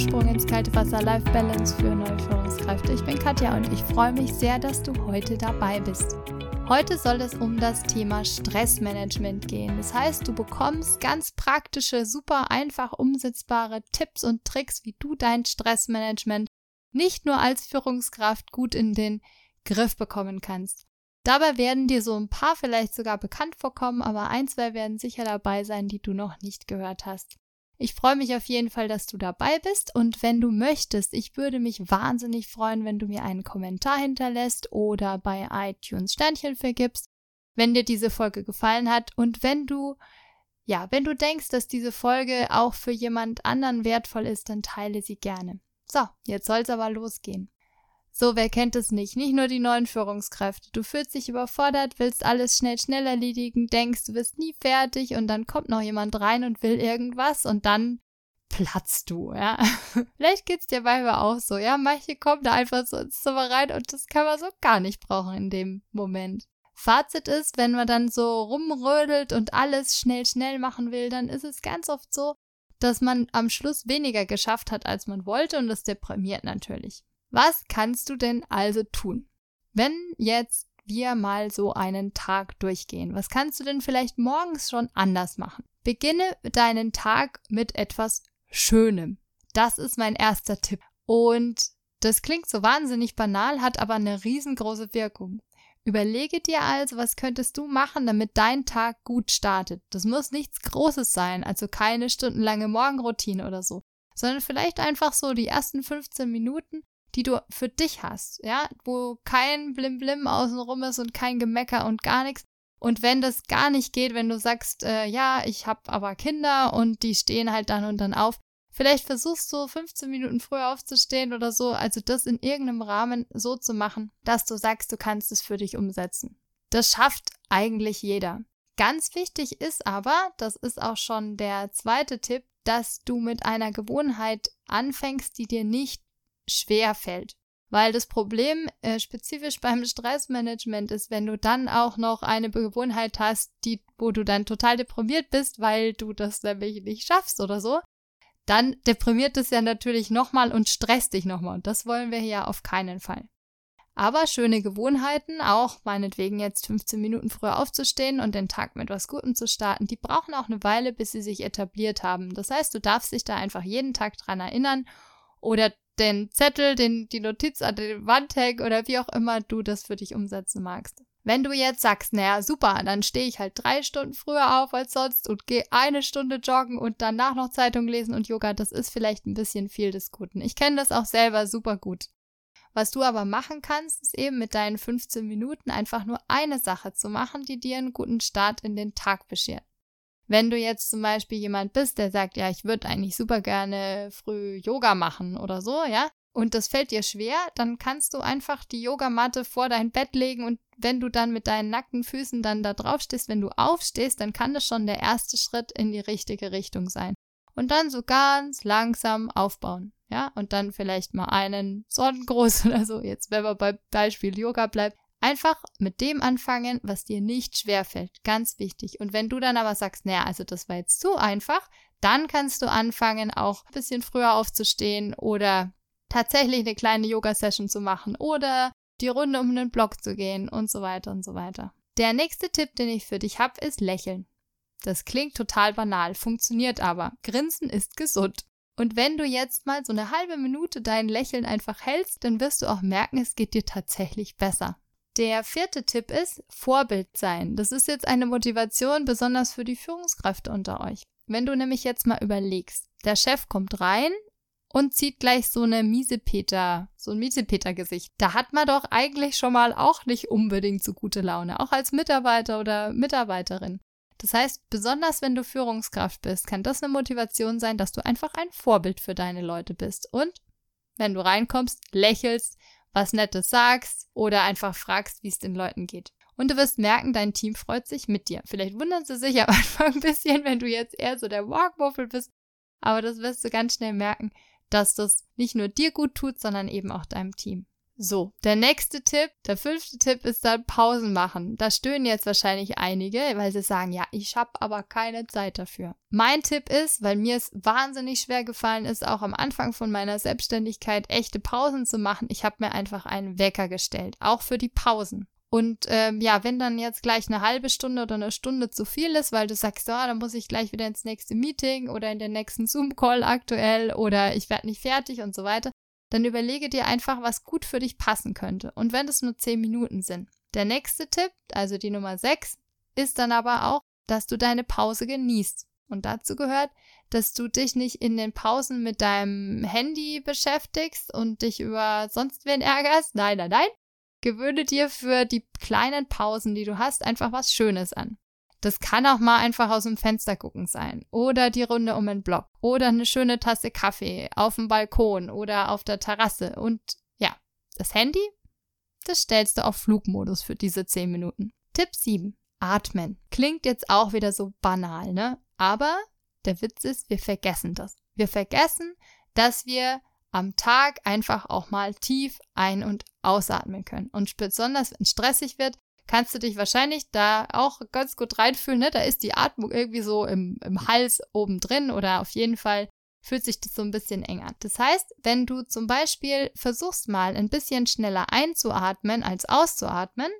Sprung ins kalte Wasser Life Balance für neue Führungskräfte. Ich bin Katja und ich freue mich sehr, dass du heute dabei bist. Heute soll es um das Thema Stressmanagement gehen. Das heißt, du bekommst ganz praktische, super einfach umsetzbare Tipps und Tricks, wie du dein Stressmanagement nicht nur als Führungskraft gut in den Griff bekommen kannst. Dabei werden dir so ein paar vielleicht sogar bekannt vorkommen, aber ein, zwei werden sicher dabei sein, die du noch nicht gehört hast. Ich freue mich auf jeden Fall, dass du dabei bist und wenn du möchtest, ich würde mich wahnsinnig freuen, wenn du mir einen Kommentar hinterlässt oder bei iTunes Sternchen vergibst, wenn dir diese Folge gefallen hat und wenn du ja, wenn du denkst, dass diese Folge auch für jemand anderen wertvoll ist, dann teile sie gerne. So, jetzt soll's aber losgehen. So, wer kennt es nicht? Nicht nur die neuen Führungskräfte. Du fühlst dich überfordert, willst alles schnell, schnell erledigen, denkst, du bist nie fertig und dann kommt noch jemand rein und will irgendwas und dann platzt du, ja. Vielleicht geht's dir manchmal auch so, ja. Manche kommen da einfach so ins Zimmer rein und das kann man so gar nicht brauchen in dem Moment. Fazit ist, wenn man dann so rumrödelt und alles schnell, schnell machen will, dann ist es ganz oft so, dass man am Schluss weniger geschafft hat, als man wollte und das deprimiert natürlich. Was kannst du denn also tun? Wenn jetzt wir mal so einen Tag durchgehen, was kannst du denn vielleicht morgens schon anders machen? Beginne deinen Tag mit etwas Schönem. Das ist mein erster Tipp. Und das klingt so wahnsinnig banal, hat aber eine riesengroße Wirkung. Überlege dir also, was könntest du machen, damit dein Tag gut startet. Das muss nichts Großes sein, also keine stundenlange Morgenroutine oder so, sondern vielleicht einfach so die ersten 15 Minuten die du für dich hast, ja, wo kein Blim-Blim außenrum ist und kein Gemecker und gar nichts. Und wenn das gar nicht geht, wenn du sagst, äh, ja, ich habe aber Kinder und die stehen halt dann und dann auf, vielleicht versuchst du 15 Minuten früher aufzustehen oder so, also das in irgendeinem Rahmen so zu machen, dass du sagst, du kannst es für dich umsetzen. Das schafft eigentlich jeder. Ganz wichtig ist aber, das ist auch schon der zweite Tipp, dass du mit einer Gewohnheit anfängst, die dir nicht schwer fällt. Weil das Problem äh, spezifisch beim Stressmanagement ist, wenn du dann auch noch eine Gewohnheit hast, die, wo du dann total deprimiert bist, weil du das nämlich nicht schaffst oder so, dann deprimiert es ja natürlich nochmal und stresst dich nochmal. Und das wollen wir hier auf keinen Fall. Aber schöne Gewohnheiten, auch meinetwegen jetzt 15 Minuten früher aufzustehen und den Tag mit was Gutem zu starten, die brauchen auch eine Weile, bis sie sich etabliert haben. Das heißt, du darfst dich da einfach jeden Tag dran erinnern oder den Zettel, den, die Notiz an den Wand oder wie auch immer du das für dich umsetzen magst. Wenn du jetzt sagst, naja, super, dann stehe ich halt drei Stunden früher auf als sonst und gehe eine Stunde joggen und danach noch Zeitung lesen und Yoga, das ist vielleicht ein bisschen viel des Guten. Ich kenne das auch selber super gut. Was du aber machen kannst, ist eben mit deinen 15 Minuten einfach nur eine Sache zu machen, die dir einen guten Start in den Tag beschert. Wenn du jetzt zum Beispiel jemand bist, der sagt, ja, ich würde eigentlich super gerne früh Yoga machen oder so, ja, und das fällt dir schwer, dann kannst du einfach die Yogamatte vor dein Bett legen und wenn du dann mit deinen nackten Füßen dann da drauf stehst, wenn du aufstehst, dann kann das schon der erste Schritt in die richtige Richtung sein. Und dann so ganz langsam aufbauen, ja, und dann vielleicht mal einen Sonnengruß oder so, jetzt wenn wir beim Beispiel Yoga bleibt, Einfach mit dem anfangen, was dir nicht schwerfällt. Ganz wichtig. Und wenn du dann aber sagst, naja, also das war jetzt zu einfach, dann kannst du anfangen, auch ein bisschen früher aufzustehen oder tatsächlich eine kleine Yoga-Session zu machen oder die Runde um den Block zu gehen und so weiter und so weiter. Der nächste Tipp, den ich für dich habe, ist Lächeln. Das klingt total banal, funktioniert aber. Grinsen ist gesund. Und wenn du jetzt mal so eine halbe Minute dein Lächeln einfach hältst, dann wirst du auch merken, es geht dir tatsächlich besser. Der vierte Tipp ist Vorbild sein. Das ist jetzt eine Motivation besonders für die Führungskräfte unter euch. Wenn du nämlich jetzt mal überlegst, der Chef kommt rein und zieht gleich so eine Miesepeter, so ein Miesepeter-Gesicht. Da hat man doch eigentlich schon mal auch nicht unbedingt so gute Laune, auch als Mitarbeiter oder Mitarbeiterin. Das heißt, besonders wenn du Führungskraft bist, kann das eine Motivation sein, dass du einfach ein Vorbild für deine Leute bist. Und wenn du reinkommst, lächelst, was Nettes sagst oder einfach fragst, wie es den Leuten geht. Und du wirst merken, dein Team freut sich mit dir. Vielleicht wundern sie sich am Anfang ein bisschen, wenn du jetzt eher so der Walkmuffel bist, aber das wirst du ganz schnell merken, dass das nicht nur dir gut tut, sondern eben auch deinem Team. So, der nächste Tipp, der fünfte Tipp ist dann Pausen machen. Da stöhnen jetzt wahrscheinlich einige, weil sie sagen, ja, ich habe aber keine Zeit dafür. Mein Tipp ist, weil mir es wahnsinnig schwer gefallen ist, auch am Anfang von meiner Selbstständigkeit echte Pausen zu machen, ich habe mir einfach einen Wecker gestellt, auch für die Pausen. Und ähm, ja, wenn dann jetzt gleich eine halbe Stunde oder eine Stunde zu viel ist, weil du sagst, oh, dann muss ich gleich wieder ins nächste Meeting oder in den nächsten Zoom-Call aktuell oder ich werde nicht fertig und so weiter, dann überlege dir einfach, was gut für dich passen könnte. Und wenn es nur 10 Minuten sind. Der nächste Tipp, also die Nummer 6, ist dann aber auch, dass du deine Pause genießt. Und dazu gehört, dass du dich nicht in den Pausen mit deinem Handy beschäftigst und dich über sonst wen ärgerst. Nein, nein, nein. Gewöhne dir für die kleinen Pausen, die du hast, einfach was Schönes an. Das kann auch mal einfach aus dem Fenster gucken sein. Oder die Runde um den Block. Oder eine schöne Tasse Kaffee auf dem Balkon oder auf der Terrasse. Und ja, das Handy, das stellst du auf Flugmodus für diese 10 Minuten. Tipp 7. Atmen. Klingt jetzt auch wieder so banal, ne? Aber der Witz ist, wir vergessen das. Wir vergessen, dass wir am Tag einfach auch mal tief ein- und ausatmen können. Und besonders wenn es stressig wird, kannst du dich wahrscheinlich da auch ganz gut reinfühlen. Ne? Da ist die Atmung irgendwie so im, im Hals oben drin oder auf jeden Fall fühlt sich das so ein bisschen eng an. Das heißt, wenn du zum Beispiel versuchst mal ein bisschen schneller einzuatmen als auszuatmen,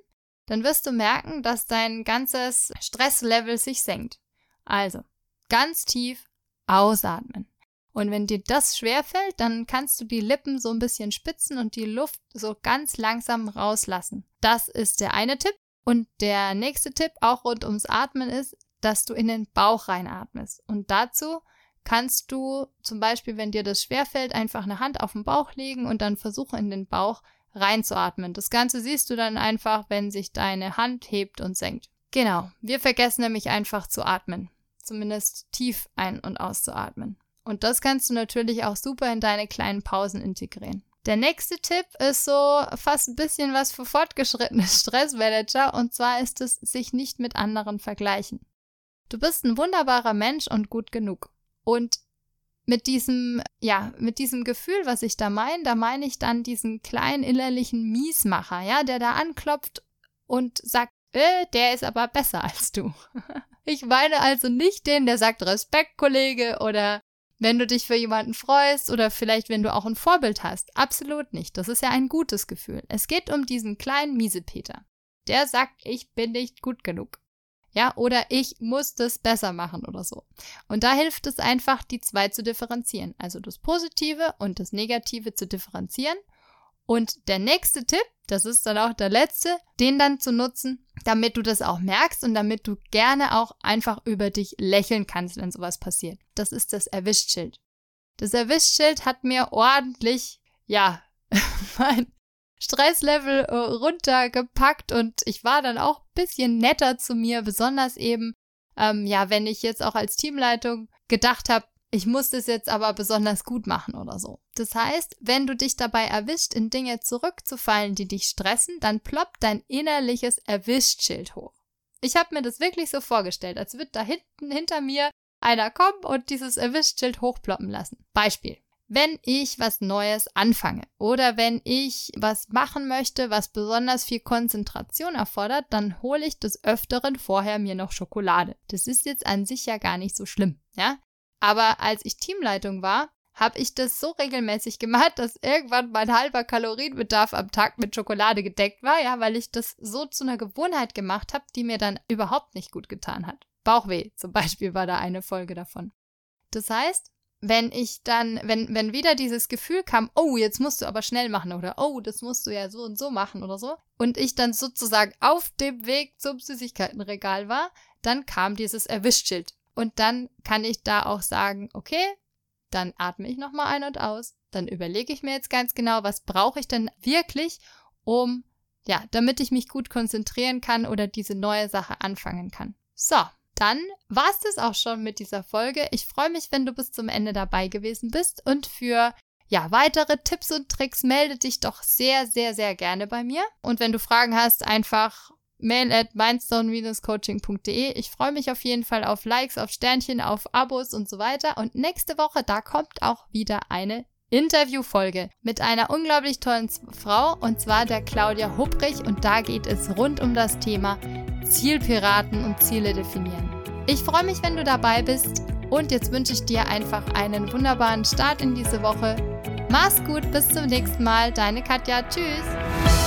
dann wirst du merken, dass dein ganzes Stresslevel sich senkt. Also, ganz tief ausatmen. Und wenn dir das schwerfällt, dann kannst du die Lippen so ein bisschen spitzen und die Luft so ganz langsam rauslassen. Das ist der eine Tipp. Und der nächste Tipp, auch rund ums Atmen, ist, dass du in den Bauch reinatmest. Und dazu kannst du zum Beispiel, wenn dir das schwerfällt, einfach eine Hand auf den Bauch legen und dann versuchen, in den Bauch reinzuatmen. Das Ganze siehst du dann einfach, wenn sich deine Hand hebt und senkt. Genau, wir vergessen nämlich einfach zu atmen. Zumindest tief ein- und auszuatmen. Und das kannst du natürlich auch super in deine kleinen Pausen integrieren. Der nächste Tipp ist so fast ein bisschen was für fortgeschrittene Stressmanager und zwar ist es, sich nicht mit anderen vergleichen. Du bist ein wunderbarer Mensch und gut genug. Und mit diesem, ja, mit diesem Gefühl, was ich da meine, da meine ich dann diesen kleinen innerlichen Miesmacher, ja, der da anklopft und sagt, äh, der ist aber besser als du. ich meine also nicht den, der sagt Respekt, Kollege, oder wenn du dich für jemanden freust oder vielleicht wenn du auch ein Vorbild hast. Absolut nicht. Das ist ja ein gutes Gefühl. Es geht um diesen kleinen Miesepeter. Der sagt, ich bin nicht gut genug. Ja, oder ich muss das besser machen oder so. Und da hilft es einfach, die zwei zu differenzieren. Also das Positive und das Negative zu differenzieren und der nächste Tipp, das ist dann auch der letzte, den dann zu nutzen, damit du das auch merkst und damit du gerne auch einfach über dich lächeln kannst, wenn sowas passiert. Das ist das Erwischtschild. Das Erwischtschild hat mir ordentlich, ja, mein Stresslevel äh, runtergepackt und ich war dann auch ein bisschen netter zu mir, besonders eben, ähm, ja, wenn ich jetzt auch als Teamleitung gedacht habe, ich muss das jetzt aber besonders gut machen oder so. Das heißt, wenn du dich dabei erwischt, in Dinge zurückzufallen, die dich stressen, dann ploppt dein innerliches Erwischt-Schild hoch. Ich habe mir das wirklich so vorgestellt, als würde da hinten hinter mir einer kommen und dieses Erwischt-Schild hochploppen lassen. Beispiel. Wenn ich was Neues anfange oder wenn ich was machen möchte, was besonders viel Konzentration erfordert, dann hole ich des Öfteren vorher mir noch Schokolade. Das ist jetzt an sich ja gar nicht so schlimm, ja? Aber als ich Teamleitung war, habe ich das so regelmäßig gemacht, dass irgendwann mein halber Kalorienbedarf am Tag mit Schokolade gedeckt war, ja, weil ich das so zu einer Gewohnheit gemacht habe, die mir dann überhaupt nicht gut getan hat. Bauchweh zum Beispiel war da eine Folge davon. Das heißt, wenn ich dann, wenn, wenn wieder dieses Gefühl kam, oh, jetzt musst du aber schnell machen oder oh, das musst du ja so und so machen oder so, und ich dann sozusagen auf dem Weg zum Süßigkeitenregal war, dann kam dieses Erwischtschild. Und dann kann ich da auch sagen, okay, dann atme ich nochmal ein und aus. Dann überlege ich mir jetzt ganz genau, was brauche ich denn wirklich, um, ja, damit ich mich gut konzentrieren kann oder diese neue Sache anfangen kann. So, dann war es das auch schon mit dieser Folge. Ich freue mich, wenn du bis zum Ende dabei gewesen bist und für ja, weitere Tipps und Tricks melde dich doch sehr, sehr, sehr gerne bei mir. Und wenn du Fragen hast, einfach mail at mindstone-coaching.de. Ich freue mich auf jeden Fall auf Likes, auf Sternchen, auf Abos und so weiter. Und nächste Woche, da kommt auch wieder eine Interviewfolge mit einer unglaublich tollen Frau und zwar der Claudia Hupprich und da geht es rund um das Thema Zielpiraten und Ziele definieren. Ich freue mich, wenn du dabei bist und jetzt wünsche ich dir einfach einen wunderbaren Start in diese Woche. Mach's gut, bis zum nächsten Mal, deine Katja, tschüss.